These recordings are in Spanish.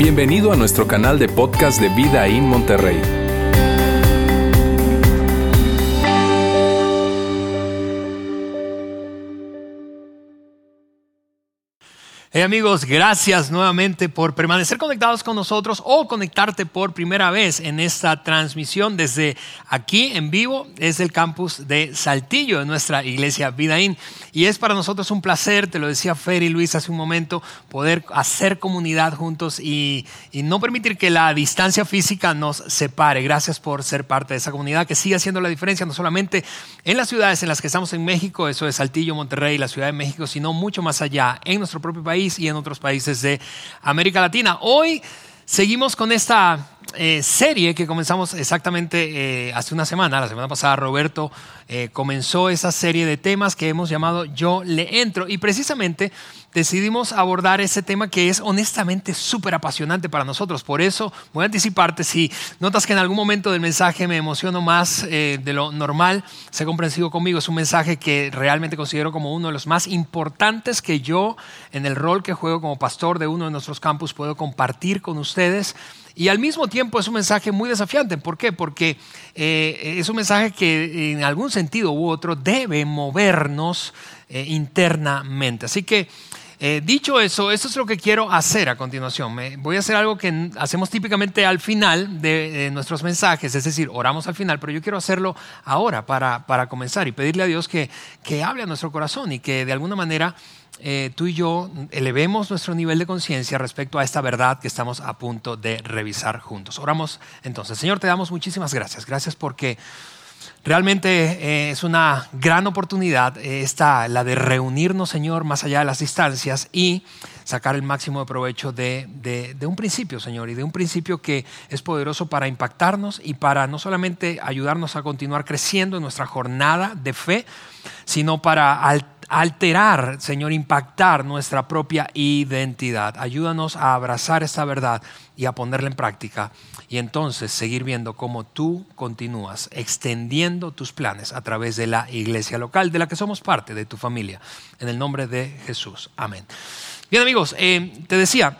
Bienvenido a nuestro canal de podcast de Vida en Monterrey. Hey amigos, gracias nuevamente por permanecer conectados con nosotros o conectarte por primera vez en esta transmisión desde aquí en vivo, es el campus de Saltillo de nuestra iglesia Vidaín. Y es para nosotros un placer, te lo decía Fer y Luis hace un momento, poder hacer comunidad juntos y, y no permitir que la distancia física nos separe. Gracias por ser parte de esa comunidad que sigue haciendo la diferencia, no solamente en las ciudades en las que estamos en México, eso es Saltillo, Monterrey, la Ciudad de México, sino mucho más allá, en nuestro propio país y en otros países de América Latina. Hoy seguimos con esta eh, serie que comenzamos exactamente eh, hace una semana. La semana pasada Roberto eh, comenzó esa serie de temas que hemos llamado Yo le entro y precisamente decidimos abordar ese tema que es honestamente súper apasionante para nosotros. Por eso voy a anticiparte, si notas que en algún momento del mensaje me emociono más de lo normal, sé comprensivo conmigo, es un mensaje que realmente considero como uno de los más importantes que yo en el rol que juego como pastor de uno de nuestros campus puedo compartir con ustedes. Y al mismo tiempo es un mensaje muy desafiante. ¿Por qué? Porque eh, es un mensaje que en algún sentido u otro debe movernos eh, internamente. Así que, eh, dicho eso, esto es lo que quiero hacer a continuación. voy a hacer algo que hacemos típicamente al final de, nuestros mensajes, es decir, oramos al final, pero yo quiero hacerlo ahora para, para comenzar y pedirle a Dios que, que hable a nuestro corazón y que de alguna manera eh, tú y yo elevemos nuestro nivel de conciencia respecto a esta verdad que estamos a punto de revisar juntos. Oramos entonces. Señor, te damos muchísimas gracias. Gracias porque realmente eh, es una gran oportunidad eh, esta, la de reunirnos, Señor, más allá de las distancias y sacar el máximo de provecho de, de, un principio, Señor, y de un principio que es poderoso para impactarnos y para no solamente ayudarnos a continuar creciendo en nuestra jornada de fe, sino para alterar, Señor, impactar nuestra propia identidad. Ayúdanos a abrazar esta verdad y a ponerla en práctica y entonces seguir viendo cómo tú continúas extendiendo tus planes a través de la iglesia local de la que somos parte de tu familia. En el nombre de Jesús. Amén. Bien amigos, eh, te decía,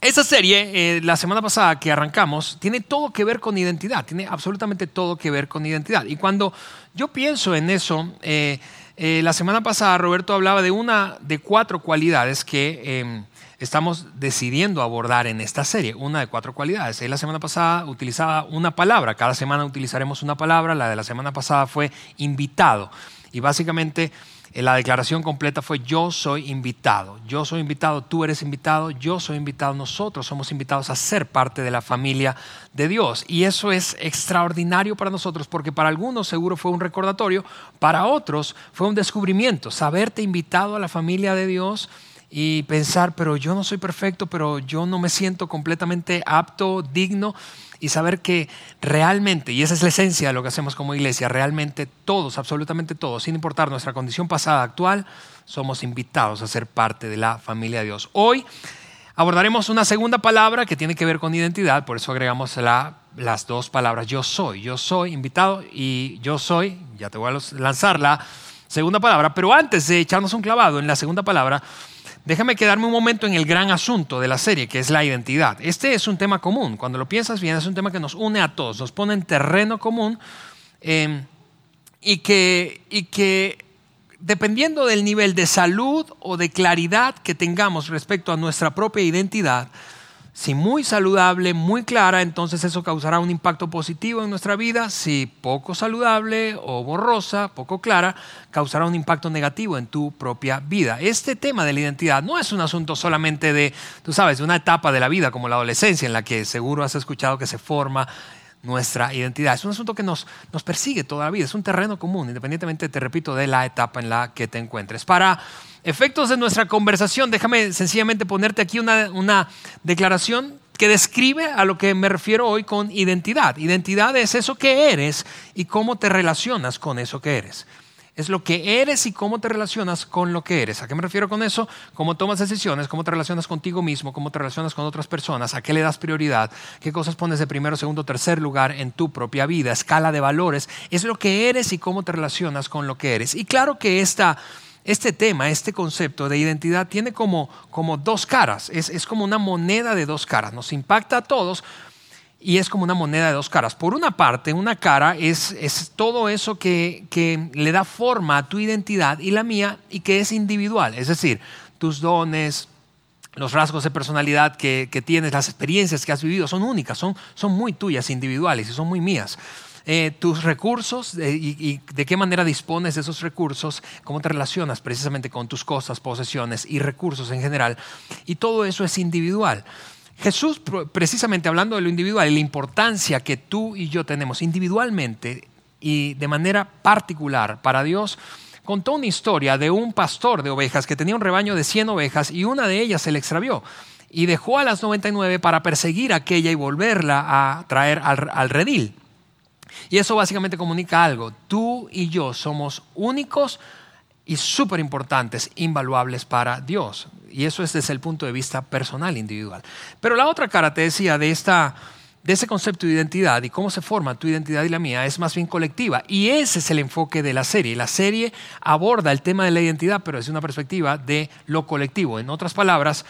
esta serie, eh, la semana pasada que arrancamos, tiene todo que ver con identidad, tiene absolutamente todo que ver con identidad. Y cuando yo pienso en eso, eh, eh, la semana pasada Roberto hablaba de una de cuatro cualidades que em, estamos decidiendo abordar en esta serie, una de cuatro cualidades. la semana pasada utilizaba una palabra, cada semana utilizaremos una palabra, la de la semana pasada fue invitado. Y básicamente eh, la declaración completa fue yo soy invitado, yo soy invitado, tú eres invitado, yo soy invitado, nosotros somos invitados a ser parte de la familia de Dios. Y eso es extraordinario para nosotros porque para algunos seguro fue un recordatorio, para otros fue un descubrimiento, saberte invitado a la familia de Dios y pensar, pero yo no soy perfecto, pero yo no me siento completamente apto, digno y saber que realmente, y esa es la esencia de lo que hacemos como iglesia, realmente todos, absolutamente todos, sin importar nuestra condición pasada, actual, somos invitados a ser parte de la familia de Dios. Hoy abordaremos una segunda palabra que tiene que ver con identidad, por eso agregamos las dos palabras yo soy, yo soy invitado y yo soy, ya te voy a lanzar la segunda palabra, pero antes de echarnos un clavado en la segunda palabra, déjame quedarme un momento en el gran asunto de la serie, que es la identidad. Este es un tema común, cuando lo piensas bien, es un tema que nos une a todos, nos pone en terreno común em, y, que, y que dependiendo del nivel de salud o de claridad que tengamos respecto a nuestra propia identidad, si muy saludable, muy clara, entonces eso causará un impacto positivo en nuestra vida. Si poco saludable o borrosa, poco clara, causará un impacto negativo en tu propia vida. Este tema de la identidad no es un asunto solamente de, tú sabes, de una etapa de la vida como la adolescencia en la que seguro has escuchado que se forma nuestra identidad. Es un asunto que nos, nos persigue toda la vida, es un terreno común, independientemente, te repito, de la etapa en la que te encuentres. Para efectos de nuestra conversación, déjame sencillamente ponerte aquí una, declaración que describe a lo que me refiero hoy con identidad. Identidad es eso que eres y cómo te relacionas con eso que eres es lo que eres y cómo te relacionas con lo que eres. ¿A qué me refiero con eso? Cómo tomas decisiones, cómo te relacionas contigo mismo, cómo te relacionas con otras personas, a qué le das prioridad, qué cosas pones de primero, segundo, tercer lugar en tu propia vida, escala de valores. Es lo que eres y cómo te relacionas con lo que eres. Y claro que esta este tema, este concepto de identidad tiene como, como dos caras, es, es como una moneda de dos caras, nos impacta a todos, y es como una moneda de dos caras. Por una parte, una cara es, es todo eso que, que, le da forma a tu identidad y la mía y que es individual, es decir, tus dones, los rasgos de personalidad que, que tienes, las experiencias que has vivido son únicas, son, son muy tuyas, individuales y son muy mías. Eh, tus recursos eh, y, de qué manera dispones de esos recursos, cómo te relacionas precisamente con tus cosas, posesiones y recursos en general. Y todo eso es individual. Jesús, precisamente hablando de lo individual y la importancia que tú y yo tenemos individualmente y de manera particular para Dios, contó una historia de un pastor de ovejas que tenía un rebaño de 100 ovejas y una de ellas se le extravió y dejó a las 99 para perseguir aquella y volverla a traer al, al redil. Y eso básicamente comunica algo. Tú y yo somos únicos y súper importantes, invaluables para Dios. Y eso es desde el punto de vista personal, individual. Pero la otra cara, te decía, de, esta, de ese concepto de identidad y cómo se forma tu identidad y la mía es más bien colectiva. Y ese es el enfoque de la serie. La serie aborda el tema de la identidad, pero desde una perspectiva de lo colectivo. En otras palabras,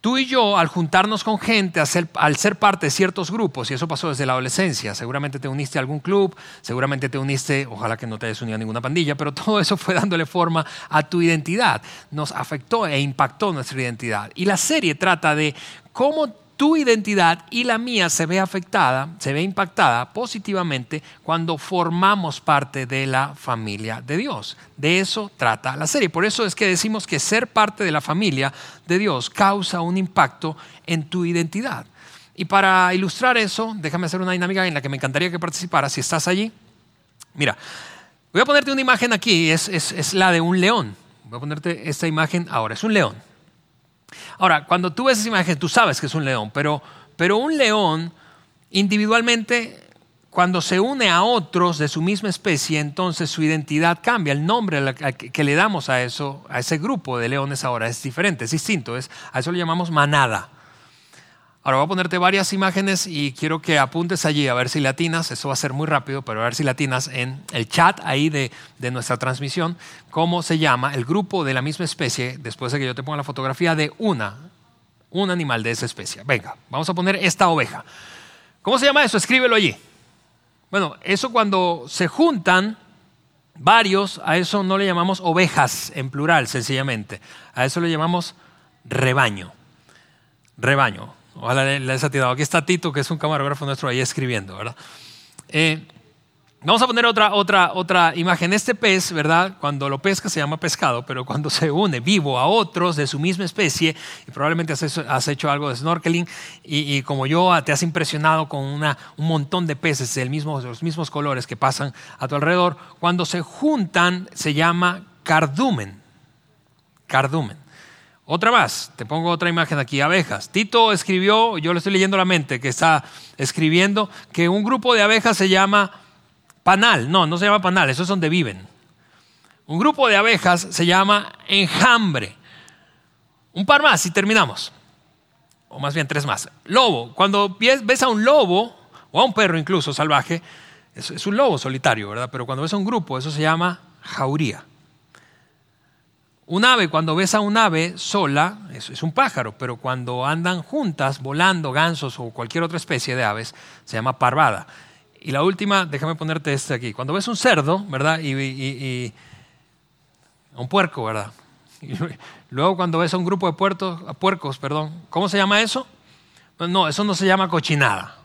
Tú y yo, al juntarnos con gente, al ser, parte de ciertos grupos, y eso pasó desde la adolescencia, seguramente te uniste a algún club, seguramente te uniste, ojalá que no te hayas unido a ninguna pandilla, pero todo eso fue dándole forma a tu identidad, nos afectó e impactó nuestra identidad. Y la serie trata de cómo tu identidad y la mía se ve afectada, se ve impactada positivamente cuando formamos parte de la familia de Dios. De eso trata la serie. Por eso es que decimos que ser parte de la familia de Dios causa un impacto en tu identidad. Y para ilustrar eso, déjame hacer una dinámica en la que me encantaría que participaras si estás allí. Mira, voy a ponerte una imagen aquí, es, es, es la de un león. Voy a ponerte esta imagen ahora, es un león. Ahora, cuando tú ves esa imagen, tú sabes que es un león, pero, pero un león individualmente, cuando se une a otros de su misma especie, entonces su identidad cambia. El nombre que le damos a eso, a ese grupo de leones ahora es diferente, es distinto. Es, a eso lo llamamos manada. Ahora voy a ponerte varias imágenes y quiero que apuntes allí a ver si latinas, eso va a ser muy rápido, pero a ver si latinas en el chat ahí de, de, nuestra transmisión, cómo se llama el grupo de la misma especie, después de que yo te ponga la fotografía de una, un animal de esa especie. Venga, vamos a poner esta oveja. ¿Cómo se llama eso? Escríbelo allí. Bueno, eso cuando se juntan varios, a eso no le llamamos ovejas en plural, sencillamente. A eso le llamamos rebaño. Rebaño. Ojalá les ha tirado. Aquí está Tito, que es un camarógrafo nuestro ahí escribiendo, ¿verdad? Eh, vamos a poner otra, otra, otra imagen. Este pez, ¿verdad? Cuando lo pesca se llama pescado, pero cuando se une vivo a otros de su misma especie, y probablemente has hecho, algo de snorkeling, y, como yo te has impresionado con una, un montón de peces del mismo, de los mismos colores que pasan a tu alrededor, cuando se juntan se llama cardumen. Cardumen. Otra más, te pongo otra imagen aquí, abejas. Tito escribió, yo le estoy leyendo la mente, que está escribiendo que un grupo de abejas se llama panal. No, no se llama panal, eso es donde viven. Un grupo de abejas se llama enjambre. Un par más y terminamos. O más bien tres más. Lobo. Cuando ves a un lobo, o a un perro incluso salvaje, es, un lobo solitario, ¿verdad? Pero cuando ves a un grupo, eso se llama jauría. Un ave, cuando ves a un ave sola, es, es un pájaro, pero cuando andan juntas, volando, gansos o cualquier otra especie de aves, se llama parvada. Y la última, déjame ponerte este aquí. Cuando ves un cerdo, ¿verdad? Y, un puerco, ¿verdad? Y luego cuando ves a un grupo de puertos, puercos, perdón, ¿cómo se llama eso? Pues no, eso no se llama cochinada.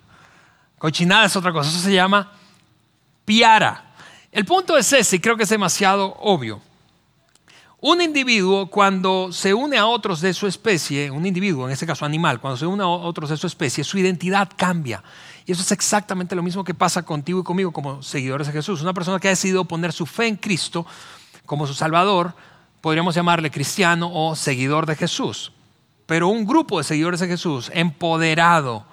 Cochinada es otra cosa, eso se llama piara. El punto es ese, y creo que es demasiado obvio. Un individuo cuando se une a otros de su especie, un individuo, en este caso animal, cuando se une a otros de su especie, su identidad cambia. Y eso es exactamente lo mismo que pasa contigo y conmigo como seguidores de Jesús. Una persona que ha decidido poner su fe en Cristo como su Salvador, podríamos llamarle cristiano o seguidor de Jesús. Pero un grupo de seguidores de Jesús empoderado,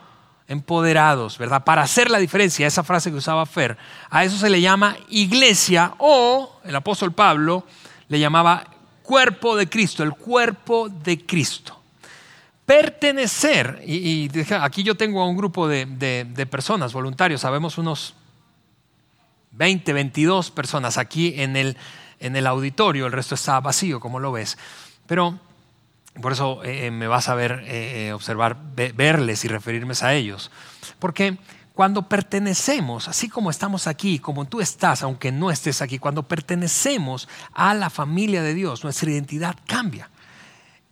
empoderados, ¿verdad? Para hacer la diferencia, esa frase que usaba Fer, a eso se le llama iglesia o el apóstol Pablo le llamaba cuerpo de Cristo, el cuerpo de Cristo. Pertenecer, y, aquí yo tengo a un grupo de, de personas, voluntarios, sabemos unos 20, 22 personas aquí en el en el auditorio, el resto está vacío, como lo ves. Pero por eso eh, eh, me vas a ver, eh, observar, verles y referirme a ellos. Porque cuando pertenecemos, así como estamos aquí, como tú estás, aunque no estés aquí, cuando pertenecemos a la familia de Dios, nuestra identidad cambia.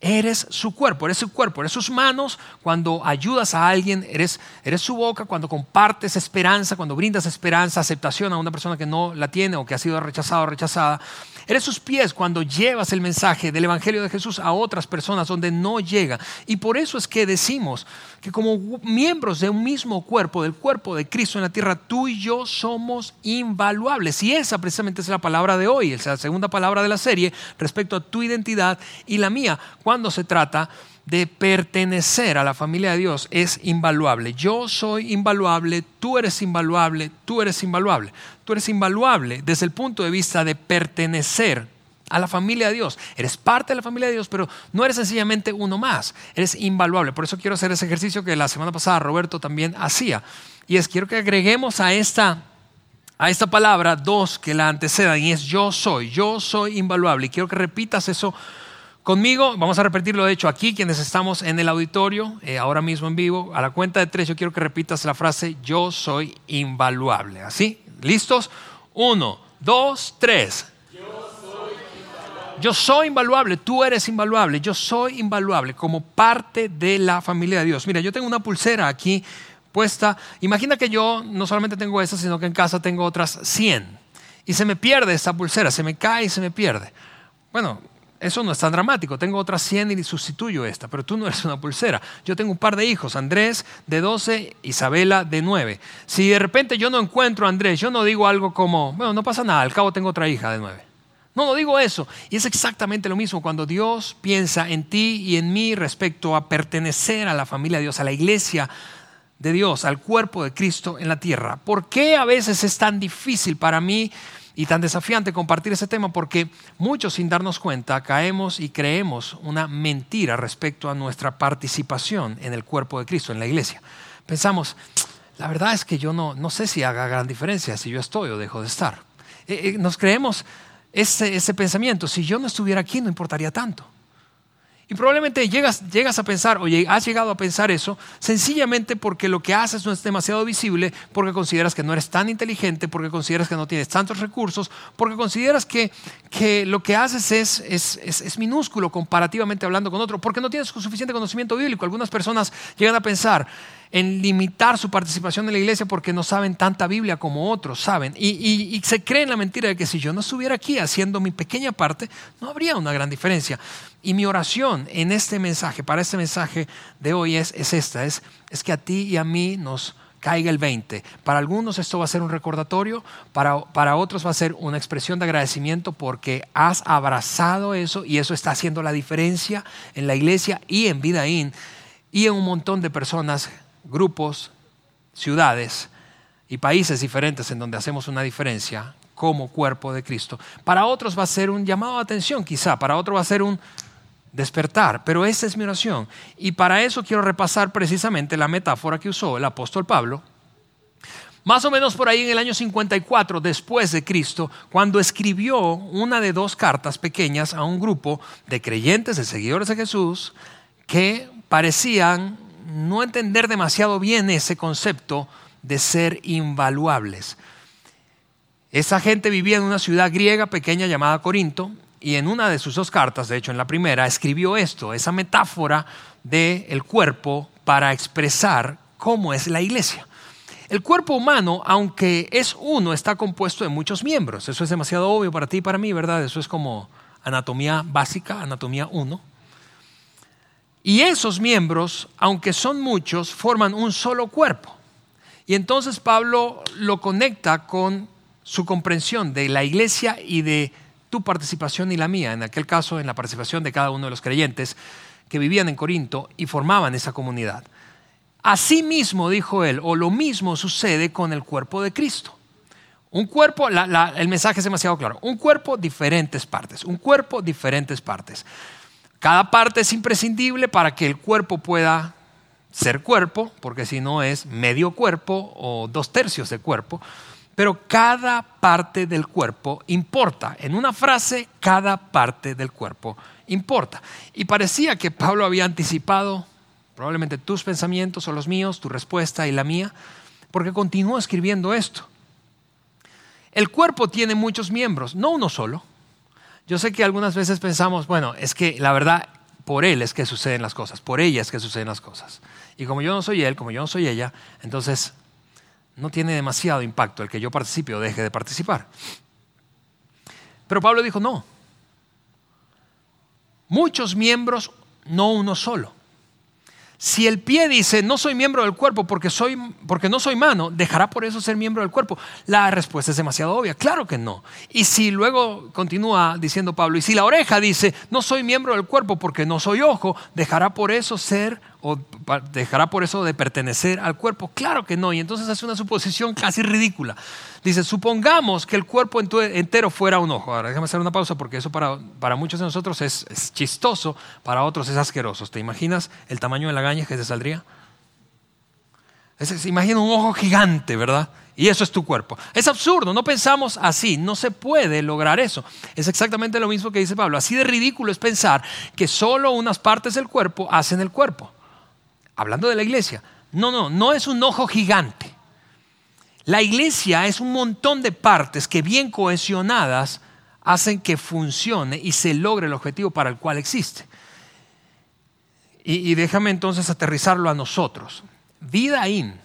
Eres su cuerpo, eres su cuerpo, eres sus manos. Cuando ayudas a alguien, eres, eres su boca. Cuando compartes esperanza, cuando brindas esperanza, aceptación a una persona que no la tiene o que ha sido rechazado o rechazada. Eres sus pies cuando llevas el mensaje del Evangelio de Jesús a otras personas donde no llega. Y por eso es que decimos que como miembros de un mismo cuerpo, del cuerpo de Cristo en la tierra, tú y yo somos invaluables. Y esa precisamente es la palabra de hoy, es la segunda palabra de la serie respecto a tu identidad y la mía, cuando se trata de pertenecer a la familia de Dios es invaluable. Yo soy invaluable, tú eres invaluable, tú eres invaluable. Tú eres invaluable desde el punto de vista de pertenecer a la familia de Dios. Eres parte de la familia de Dios, pero no eres sencillamente uno más. Eres invaluable. Por eso quiero hacer ese ejercicio que la semana pasada Roberto también hacía. Y es, quiero que agreguemos a esta, a esta palabra dos que la antecedan y es yo soy. Yo soy invaluable. Y quiero que repitas eso Conmigo, vamos a repetirlo de hecho aquí, quienes estamos en el auditorio, eh, ahora mismo en vivo, a la cuenta de tres yo quiero que repitas la frase, yo soy invaluable. ¿Así? ¿Listos? Uno, dos, tres. Yo soy invaluable, tú eres invaluable, yo soy invaluable como parte de la familia de Dios. Mira, yo tengo una pulsera aquí puesta. Imagina que yo no solamente tengo esa, sino que en casa tengo otras 100. Y se me pierde esa pulsera, se me cae y se me pierde. Bueno, eso no es tan dramático. Tengo otras 100 y sustituyo esta, pero tú no eres una pulsera. Yo tengo un par de hijos, Andrés de 12, Isabela de 9. Si de repente yo no encuentro a Andrés, yo no digo algo como, bueno, no pasa nada, al cabo tengo otra hija de 9. No, no digo eso. Y es exactamente lo mismo cuando Dios piensa en ti y en mí respecto a pertenecer a la familia de Dios, a la iglesia de Dios, al cuerpo de Cristo en la tierra. ¿Por qué a veces es tan difícil para mí? y tan desafiante compartir ese tema porque muchos sin darnos cuenta caemos y creemos una mentira respecto a nuestra participación en el cuerpo de Cristo, en la iglesia. Pensamos, la verdad es que yo no, no sé si haga gran diferencia si yo estoy o dejo de estar. Eh, eh, nos creemos ese, ese pensamiento, si yo no estuviera aquí no importaría tanto. Y probablemente llegas, llegas a pensar, o has llegado a pensar eso, sencillamente porque lo que haces no es demasiado visible, porque consideras que no eres tan inteligente, porque consideras que no tienes tantos recursos, porque consideras que, que lo que haces es, es, es, minúsculo comparativamente hablando con otro, porque no tienes suficiente conocimiento bíblico. Algunas personas llegan a pensar, en limitar su participación en la iglesia porque no saben tanta Biblia como otros saben. Y, se creen la mentira de que si yo no estuviera aquí haciendo mi pequeña parte, no habría una gran diferencia. Y mi oración en este mensaje, para este mensaje de hoy es, es esta, es, es que a ti y a mí nos caiga el 20. Para algunos esto va a ser un recordatorio, para, para otros va a ser una expresión de agradecimiento porque has abrazado eso y eso está haciendo la diferencia en la iglesia y en Vidaín y en un montón de personas grupos, ciudades y países diferentes en donde hacemos una diferencia como cuerpo de Cristo. Para otros va a ser un llamado de atención, quizá, para otros va a ser un despertar, pero esa es mi oración. Y para eso quiero repasar precisamente la metáfora que usó el apóstol Pablo, más o menos por ahí en el año 54 después de Cristo, cuando escribió una de dos cartas pequeñas a un grupo de creyentes, de seguidores de Jesús, que parecían no entender demasiado bien ese concepto de ser invaluables. Esa gente vivía en una ciudad griega pequeña llamada Corinto y en una de sus dos cartas, de hecho en la primera, escribió esto, esa metáfora del cuerpo para expresar cómo es la iglesia. El cuerpo humano, aunque es uno, está compuesto de muchos miembros. Eso es demasiado obvio para ti y para mí, ¿verdad? Eso es como anatomía básica, anatomía uno. Y esos miembros, aunque son muchos, forman un solo cuerpo. Y entonces Pablo lo conecta con su comprensión de la iglesia y de tu participación y la mía, en aquel caso en la participación de cada uno de los creyentes que vivían en Corinto y formaban esa comunidad. Asimismo, dijo él, o lo mismo sucede con el cuerpo de Cristo. Un cuerpo, el mensaje es demasiado claro, un cuerpo, diferentes partes, un cuerpo, diferentes partes. Cada parte es imprescindible para que el cuerpo pueda ser cuerpo, porque si no es medio cuerpo o dos tercios de cuerpo. pero cada parte del cuerpo importa. En una frase, cada parte del cuerpo importa. Y parecía que Pablo había anticipado probablemente tus pensamientos o los míos, tu respuesta y la mía, porque continúa escribiendo esto. El cuerpo tiene muchos miembros, no uno solo. Yo sé que algunas veces pensamos, bueno, es que la verdad, por él es que suceden las cosas, por ella es que suceden las cosas. Y como yo no soy él, como yo no soy ella, entonces no tiene demasiado impacto el que yo participe o deje de participar. Pero Pablo dijo, no. Muchos miembros, no uno solo. Si el pie dice, no soy miembro del cuerpo porque, soy, porque no soy mano, ¿dejará por eso ser miembro del cuerpo? La respuesta es demasiado obvia. Claro que no. Y si luego continúa diciendo Pablo, y si la oreja dice, no soy miembro del cuerpo porque no soy ojo, ¿dejará por eso ser o dejará por eso de pertenecer al cuerpo? Claro que no. Y entonces hace una suposición casi ridícula. Dice, supongamos que el cuerpo entero fuera un ojo. Ahora déjame hacer una pausa porque eso para, para muchos de nosotros es, chistoso, para otros es asqueroso. ¿Te imaginas el tamaño de la gaña que se saldría? se imagina un ojo gigante, ¿verdad? Y eso es tu cuerpo. Es absurdo, no pensamos así, no se puede lograr eso. Es exactamente lo mismo que dice Pablo. Así de ridículo es pensar que solo unas partes del cuerpo hacen el cuerpo hablando de la iglesia, no, no, no es un ojo gigante. La iglesia es un montón de partes que bien cohesionadas hacen que funcione y se logre el objetivo para el cual existe. Y, déjame entonces aterrizarlo a nosotros. Vida In,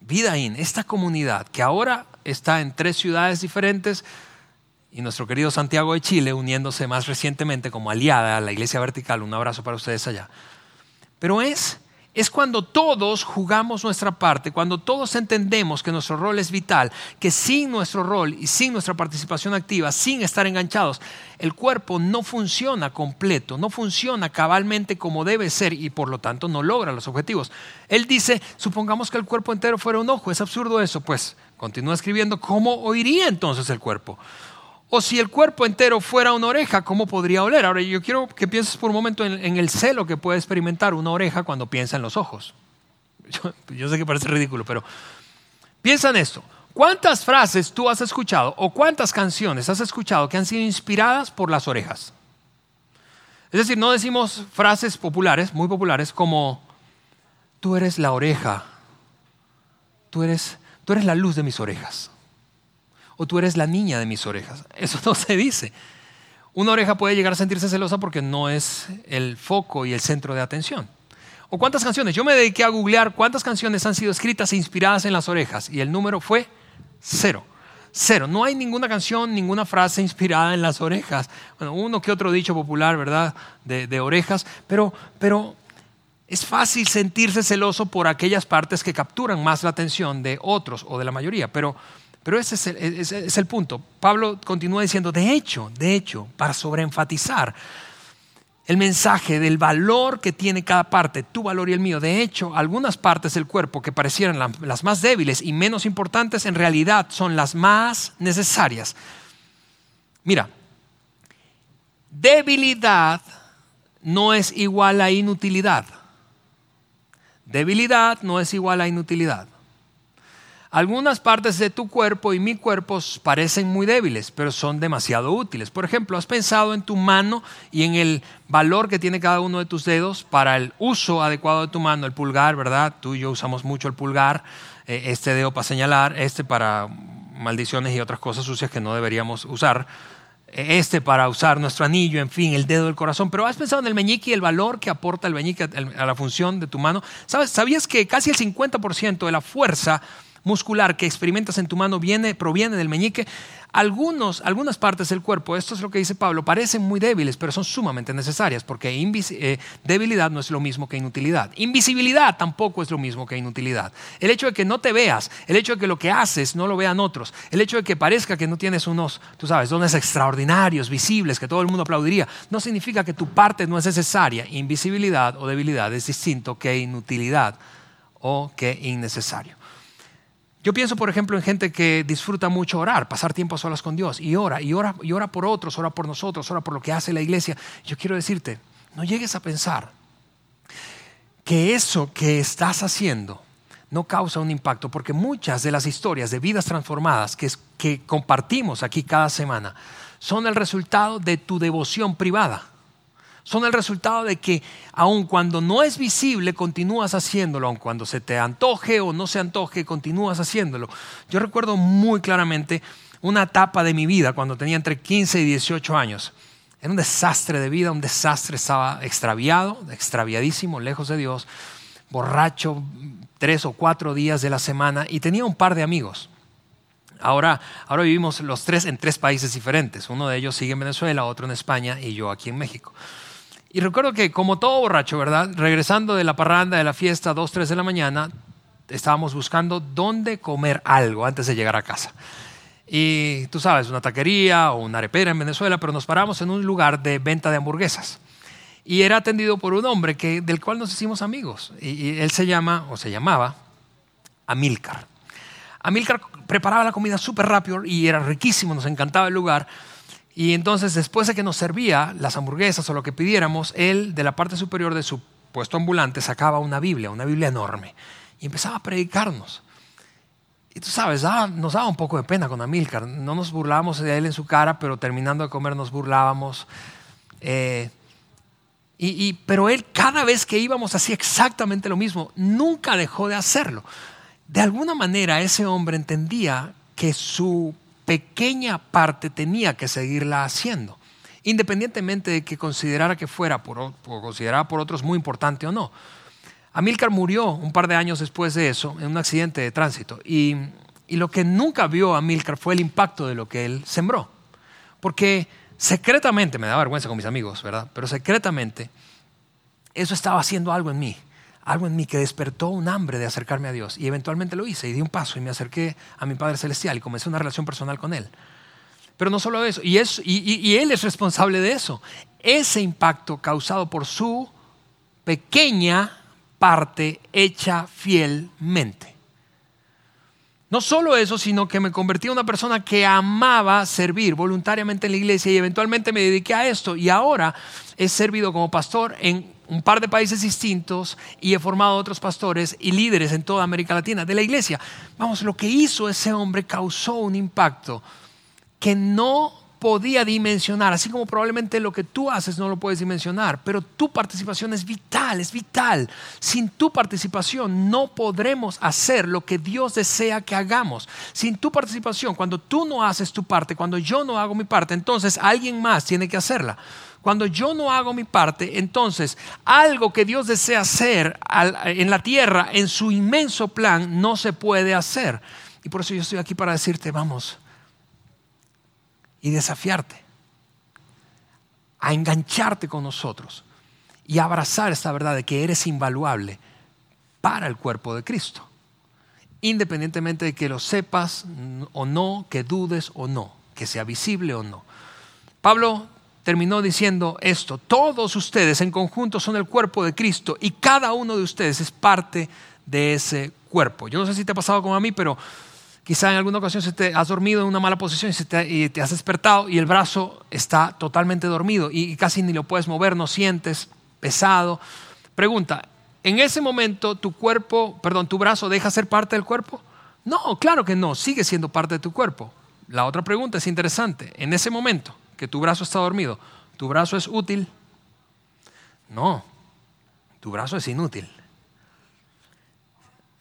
Vida In, esta comunidad que ahora está en tres ciudades diferentes y nuestro querido Santiago de Chile uniéndose más recientemente como aliada a la Iglesia Vertical, un abrazo para ustedes allá. Pero es es cuando todos jugamos nuestra parte, cuando todos entendemos que nuestro rol es vital, que sin nuestro rol y sin nuestra participación activa, sin estar enganchados, el cuerpo no funciona completo, no funciona cabalmente como debe ser y por lo tanto no logra los objetivos. Él dice, supongamos que el cuerpo entero fuera un ojo, es absurdo eso, pues continúa escribiendo, ¿cómo oiría entonces el cuerpo? O si el cuerpo entero fuera una oreja, ¿cómo podría oler? Ahora yo quiero que pienses por un momento en, el celo que puede experimentar una oreja cuando piensa en los ojos. Yo, sé que parece ridículo, pero piensa en esto. ¿Cuántas frases tú has escuchado o cuántas canciones has escuchado que han sido inspiradas por las orejas? Es decir, no decimos frases populares, muy populares, como tú eres la oreja, tú eres, tú eres la luz de mis orejas o tú eres la niña de mis orejas. Eso no se dice. Una oreja puede llegar a sentirse celosa porque no es el foco y el centro de atención. ¿O cuántas canciones? Yo me dediqué a googlear cuántas canciones han sido escritas e inspiradas en las orejas y el número fue cero. Cero. No hay ninguna canción, ninguna frase inspirada en las orejas. Bueno, uno que otro dicho popular, ¿verdad? De, orejas, pero, pero es fácil sentirse celoso por aquellas partes que capturan más la atención de otros o de la mayoría, pero pero ese es el, punto. Pablo continúa diciendo, de hecho, de hecho, para sobreenfatizar el mensaje del valor que tiene cada parte, tu valor y el mío. De hecho, algunas partes del cuerpo que parecieran las más débiles y menos importantes, en realidad son las más necesarias. Mira, debilidad no es igual a inutilidad. Debilidad no es igual a inutilidad. Algunas partes de tu cuerpo y mi cuerpo parecen muy débiles, pero son demasiado útiles. Por ejemplo, ¿has pensado en tu mano y en el valor que tiene cada uno de tus dedos para el uso adecuado de tu mano? El pulgar, ¿verdad? Tú y yo usamos mucho el pulgar, eh, este dedo para señalar, este para maldiciones y otras cosas sucias que no deberíamos usar eh, este para usar nuestro anillo, en fin, el dedo del corazón. Pero has pensado en el meñique y el valor que aporta el meñique a la función de tu mano. ¿Sabías que casi el 50% de la fuerza muscular que experimentas en tu mano viene, proviene del meñique. Algunos, algunas partes del cuerpo, esto es lo que dice Pablo, parecen muy débiles, pero son sumamente necesarias, porque eh, debilidad no es lo mismo que inutilidad. Invisibilidad tampoco es lo mismo que inutilidad. El hecho de que no te veas, el hecho de que lo que haces no lo vean otros, el hecho de que parezca que no tienes unos, tú sabes, dones extraordinarios, visibles, que todo el mundo aplaudiría, no significa que tu parte no es necesaria. Invisibilidad o debilidad es distinto que inutilidad o que innecesario. Yo pienso, por ejemplo, en gente que disfruta mucho orar, pasar tiempo a solas con Dios y ora, y ora, y ora por otros, ora por nosotros, ora por lo que hace la iglesia. Yo quiero decirte, no llegues a pensar que eso que estás haciendo no causa un impacto, porque muchas de las historias de vidas transformadas que, que compartimos aquí cada semana son el resultado de tu devoción privada. Son el resultado de que aun cuando no es visible, continúas haciéndolo, aun cuando se te antoje o no se antoje, continúas haciéndolo. Yo recuerdo muy claramente una etapa de mi vida cuando tenía entre 15 y 18 años. Era un desastre de vida, un desastre, estaba extraviado, extraviadísimo, lejos de Dios, borracho tres o cuatro días de la semana y tenía un par de amigos. Ahora, ahora vivimos los tres en tres países diferentes. Uno de ellos sigue en Venezuela, otro en España y yo aquí en México. Y recuerdo que como todo borracho, ¿verdad? Regresando de la parranda, de la fiesta, dos, tres de la mañana, estábamos buscando dónde comer algo antes de llegar a casa. Y tú sabes, una taquería o una arepera en Venezuela, pero nos paramos en un lugar de venta de hamburguesas. Y era atendido por un hombre que, del cual nos hicimos amigos. Y, él se llama, o se llamaba, Amílcar. Amílcar preparaba la comida súper rápido y era riquísimo, nos encantaba el lugar. Y entonces, después de que nos servía las hamburguesas o lo que pidiéramos, él de la parte superior de su puesto ambulante sacaba una Biblia, una Biblia enorme, y empezaba a predicarnos. Y tú sabes, nos daba un poco de pena con Amílcar. No nos burlábamos de él en su cara, pero terminando de comer nos burlábamos. Eh, y, pero él cada vez que íbamos hacía exactamente lo mismo. Nunca dejó de hacerlo. De alguna manera ese hombre entendía que su pequeña parte tenía que seguirla haciendo, independientemente de que considerara que fuera por, o consideraba por otros muy importante o no. Amílcar murió un par de años después de eso en un accidente de tránsito y, y lo que nunca vio Amílcar fue el impacto de lo que él sembró. Porque secretamente, me da vergüenza con mis amigos, ¿verdad? Pero secretamente eso estaba haciendo algo en mí algo en mí que despertó un hambre de acercarme a Dios. Y eventualmente lo hice y di un paso y me acerqué a mi Padre Celestial y comencé una relación personal con Él. Pero no solo eso, y, Él es responsable de eso. Ese impacto causado por su pequeña parte hecha fielmente. No solo eso, sino que me convertí en una persona que amaba servir voluntariamente en la iglesia y eventualmente me dediqué a esto. Y ahora he servido como pastor en un par de países distintos y he formado otros pastores y líderes en toda América Latina de la iglesia. Vamos, lo que hizo ese hombre causó un impacto que no podía dimensionar, así como probablemente lo que tú haces no lo puedes dimensionar, pero tu participación es vital, es vital. Sin tu participación no podremos hacer lo que Dios desea que hagamos. Sin tu participación, cuando tú no haces tu parte, cuando yo no hago mi parte, entonces alguien más tiene que hacerla. Cuando yo no hago mi parte, entonces algo que Dios desea hacer en la tierra, en su inmenso plan, no se puede hacer. Y por eso yo estoy aquí para decirte, vamos, y desafiarte a engancharte con nosotros y abrazar esta verdad de que eres invaluable para el cuerpo de Cristo, independientemente de que lo sepas o no, que dudes o no, que sea visible o no. Pablo terminó diciendo esto, todos ustedes en conjunto son el cuerpo de Cristo y cada uno de ustedes es parte de ese cuerpo. Yo no sé si te ha pasado como a mí, pero quizá en alguna ocasión se te has dormido en una mala posición y, te, has despertado y el brazo está totalmente dormido y casi ni lo puedes mover, no sientes pesado. Pregunta, ¿en ese momento tu cuerpo, perdón, tu brazo deja ser parte del cuerpo? No, claro que no, sigue siendo parte de tu cuerpo. La otra pregunta es interesante. En ese momento, que tu brazo está dormido, ¿tu brazo es útil? No, tu brazo es inútil.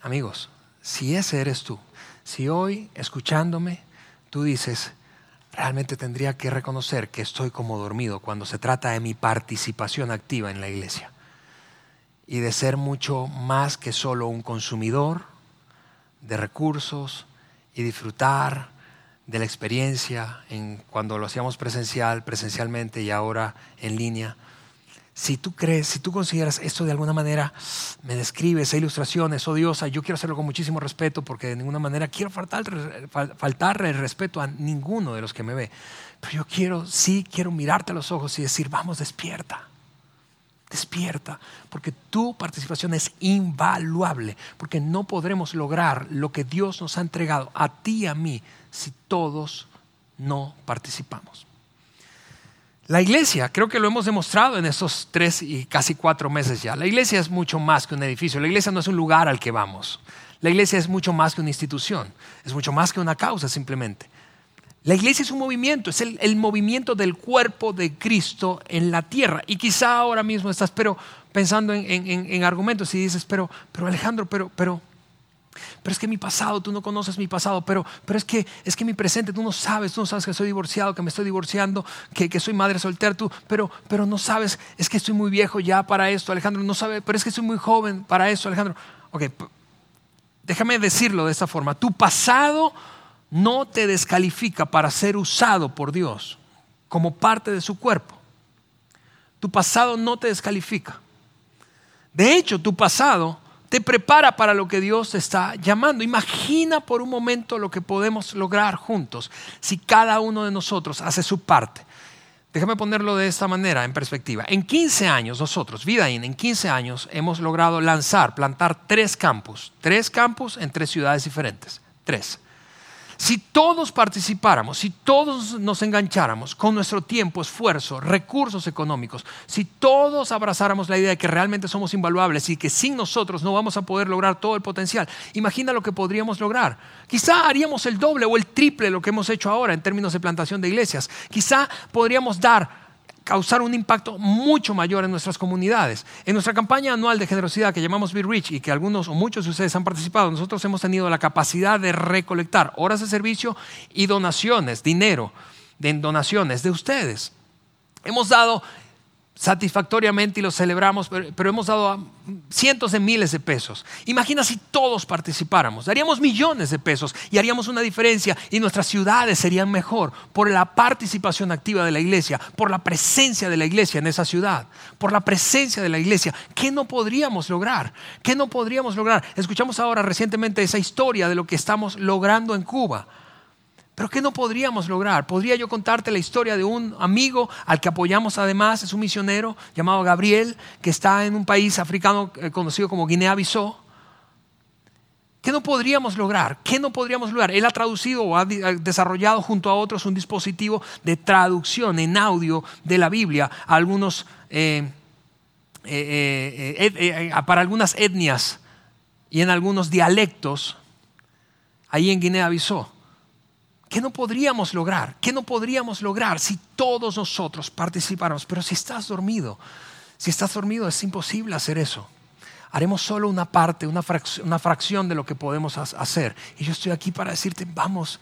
Amigos, si ese eres tú, si hoy escuchándome tú dices, realmente tendría que reconocer que estoy como dormido cuando se trata de mi participación activa en la iglesia y de ser mucho más que solo un consumidor de recursos y disfrutar de la experiencia en cuando lo hacíamos presencial, presencialmente y ahora en línea. Si tú crees, si tú consideras esto de alguna manera me describe esa ilustración es odiosa, yo quiero hacerlo con muchísimo respeto porque de ninguna manera quiero faltar, faltarle el respeto a ninguno de los que me ve. Pero yo quiero, sí, quiero mirarte a los ojos y decir, vamos, despierta despierta, porque tu participación es invaluable, porque no podremos lograr lo que Dios nos ha entregado a ti y a mí si todos no participamos. La iglesia, creo que lo hemos demostrado en estos tres y casi cuatro meses ya, la iglesia es mucho más que un edificio, la iglesia no es un lugar al que vamos, La iglesia es mucho más que una institución, es mucho más que una causa simplemente. La iglesia es un movimiento, es el, movimiento del cuerpo de Cristo en la tierra. Y quizá ahora mismo estás pero, pensando en, argumentos y dices, pero, pero Alejandro, pero, pero, pero es que mi pasado, tú no conoces mi pasado, pero, pero es, que, es que mi presente, tú no sabes, tú no sabes que soy divorciado, que me estoy divorciando, que, que soy madre soltera, tú, pero, pero no sabes, es que estoy muy viejo ya para esto, Alejandro, no sabes, pero es que soy muy joven para eso, Alejandro. Ok, déjame decirlo de esta forma, tu pasado no te descalifica para ser usado por Dios como parte de su cuerpo. Tu pasado no te descalifica. De hecho, tu pasado te prepara para lo que Dios te está llamando. Imagina por un momento lo que podemos lograr juntos si cada uno de nosotros hace su parte. Déjame ponerlo de esta manera en perspectiva. En 15 años, nosotros, Vidaín, en 15 años hemos logrado lanzar, plantar tres campus. Tres campus en tres ciudades diferentes. Tres. Si todos participáramos, si todos nos engancháramos con nuestro tiempo, esfuerzo, recursos económicos, si todos abrazáramos la idea de que realmente somos invaluables y que sin nosotros no vamos a poder lograr todo el potencial, imagina lo que podríamos lograr. Quizá haríamos el doble o el triple de lo que hemos hecho ahora en términos de plantación de iglesias. Quizá podríamos dar causar un impacto mucho mayor en nuestras comunidades. En nuestra campaña anual de generosidad que llamamos Be Rich y que algunos o muchos de ustedes han participado, nosotros hemos tenido la capacidad de recolectar horas de servicio y donaciones, dinero, de donaciones de ustedes. Hemos dado satisfactoriamente y lo celebramos, pero, hemos dado cientos de miles de pesos. Imagina si todos participáramos, daríamos millones de pesos y haríamos una diferencia y nuestras ciudades serían mejor por la participación activa de la iglesia, por la presencia de la iglesia en esa ciudad, por la presencia de la iglesia. ¿Qué no podríamos lograr? ¿Qué no podríamos lograr? Escuchamos ahora recientemente esa historia de lo que estamos logrando en Cuba. Pero ¿qué no podríamos lograr? Podría yo contarte la historia de un amigo al que apoyamos además, es un misionero llamado Gabriel, que está en un país africano eh, conocido como Guinea-Bissau. ¿Qué no podríamos lograr? ¿Qué no podríamos lograr? Él ha traducido o ha desarrollado junto a otros un dispositivo de traducción en audio de la Biblia a algunos, eh, eh, para algunas etnias y en algunos dialectos ahí en Guinea-Bissau. ¿Qué no podríamos lograr? ¿Qué no podríamos lograr si todos nosotros participáramos? Pero si estás dormido, si estás dormido es imposible hacer eso. Haremos solo una parte, una fracción, una fracción de lo que podemos hacer. Y yo estoy aquí para decirte, vamos,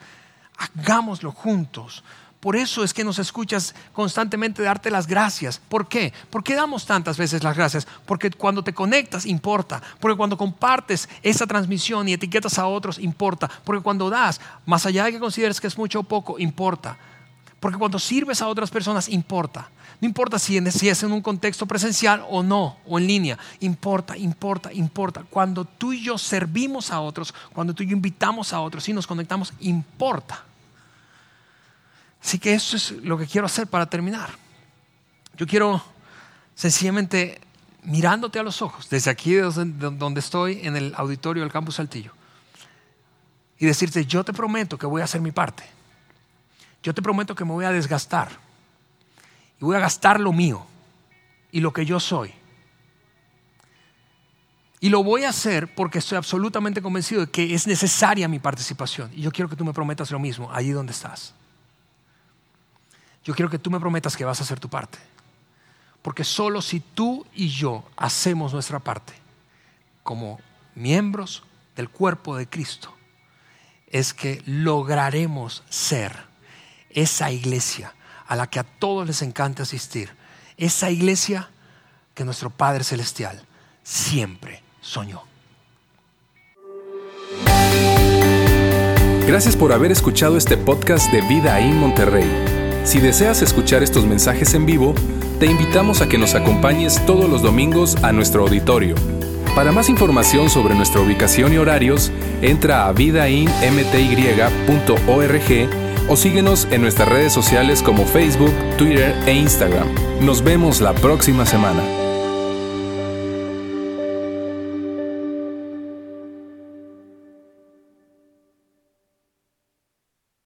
hagámoslo juntos. Por eso es que nos escuchas constantemente darte las gracias. ¿Por qué? ¿Por qué damos tantas veces las gracias? Porque cuando te conectas importa. Porque cuando compartes esa transmisión y etiquetas a otros importa. Porque cuando das, más allá de que consideres que es mucho o poco, importa. Porque cuando sirves a otras personas, importa. No importa si, es en un contexto presencial o no, o en línea. Importa, importa, importa. Cuando tú y yo servimos a otros, cuando tú y yo invitamos a otros y nos conectamos, importa. Así que eso es lo que quiero hacer para terminar. Yo quiero sencillamente mirándote a los ojos, desde aquí donde estoy en el auditorio del Campus Saltillo, y decirte, yo te prometo que voy a hacer mi parte. Yo te prometo que me voy a desgastar. Y voy a gastar lo mío y lo que yo soy. Y lo voy a hacer porque estoy absolutamente convencido de que es necesaria mi participación. Y yo quiero que tú me prometas lo mismo, allí donde estás yo quiero que tú me prometas que vas a hacer tu parte. Porque solo si tú y yo hacemos nuestra parte como miembros del cuerpo de Cristo, es que lograremos ser esa iglesia a la que a todos les encanta asistir. Esa iglesia que nuestro Padre Celestial siempre soñó. Gracias por haber escuchado este podcast de Vida en Monterrey. Si deseas escuchar estos mensajes en vivo, te invitamos a que nos acompañes todos los domingos a nuestro auditorio. Para más información sobre nuestra ubicación y horarios, entra a vidainmty.org o síguenos en nuestras redes sociales como Facebook, Twitter e Instagram. Nos vemos la próxima semana.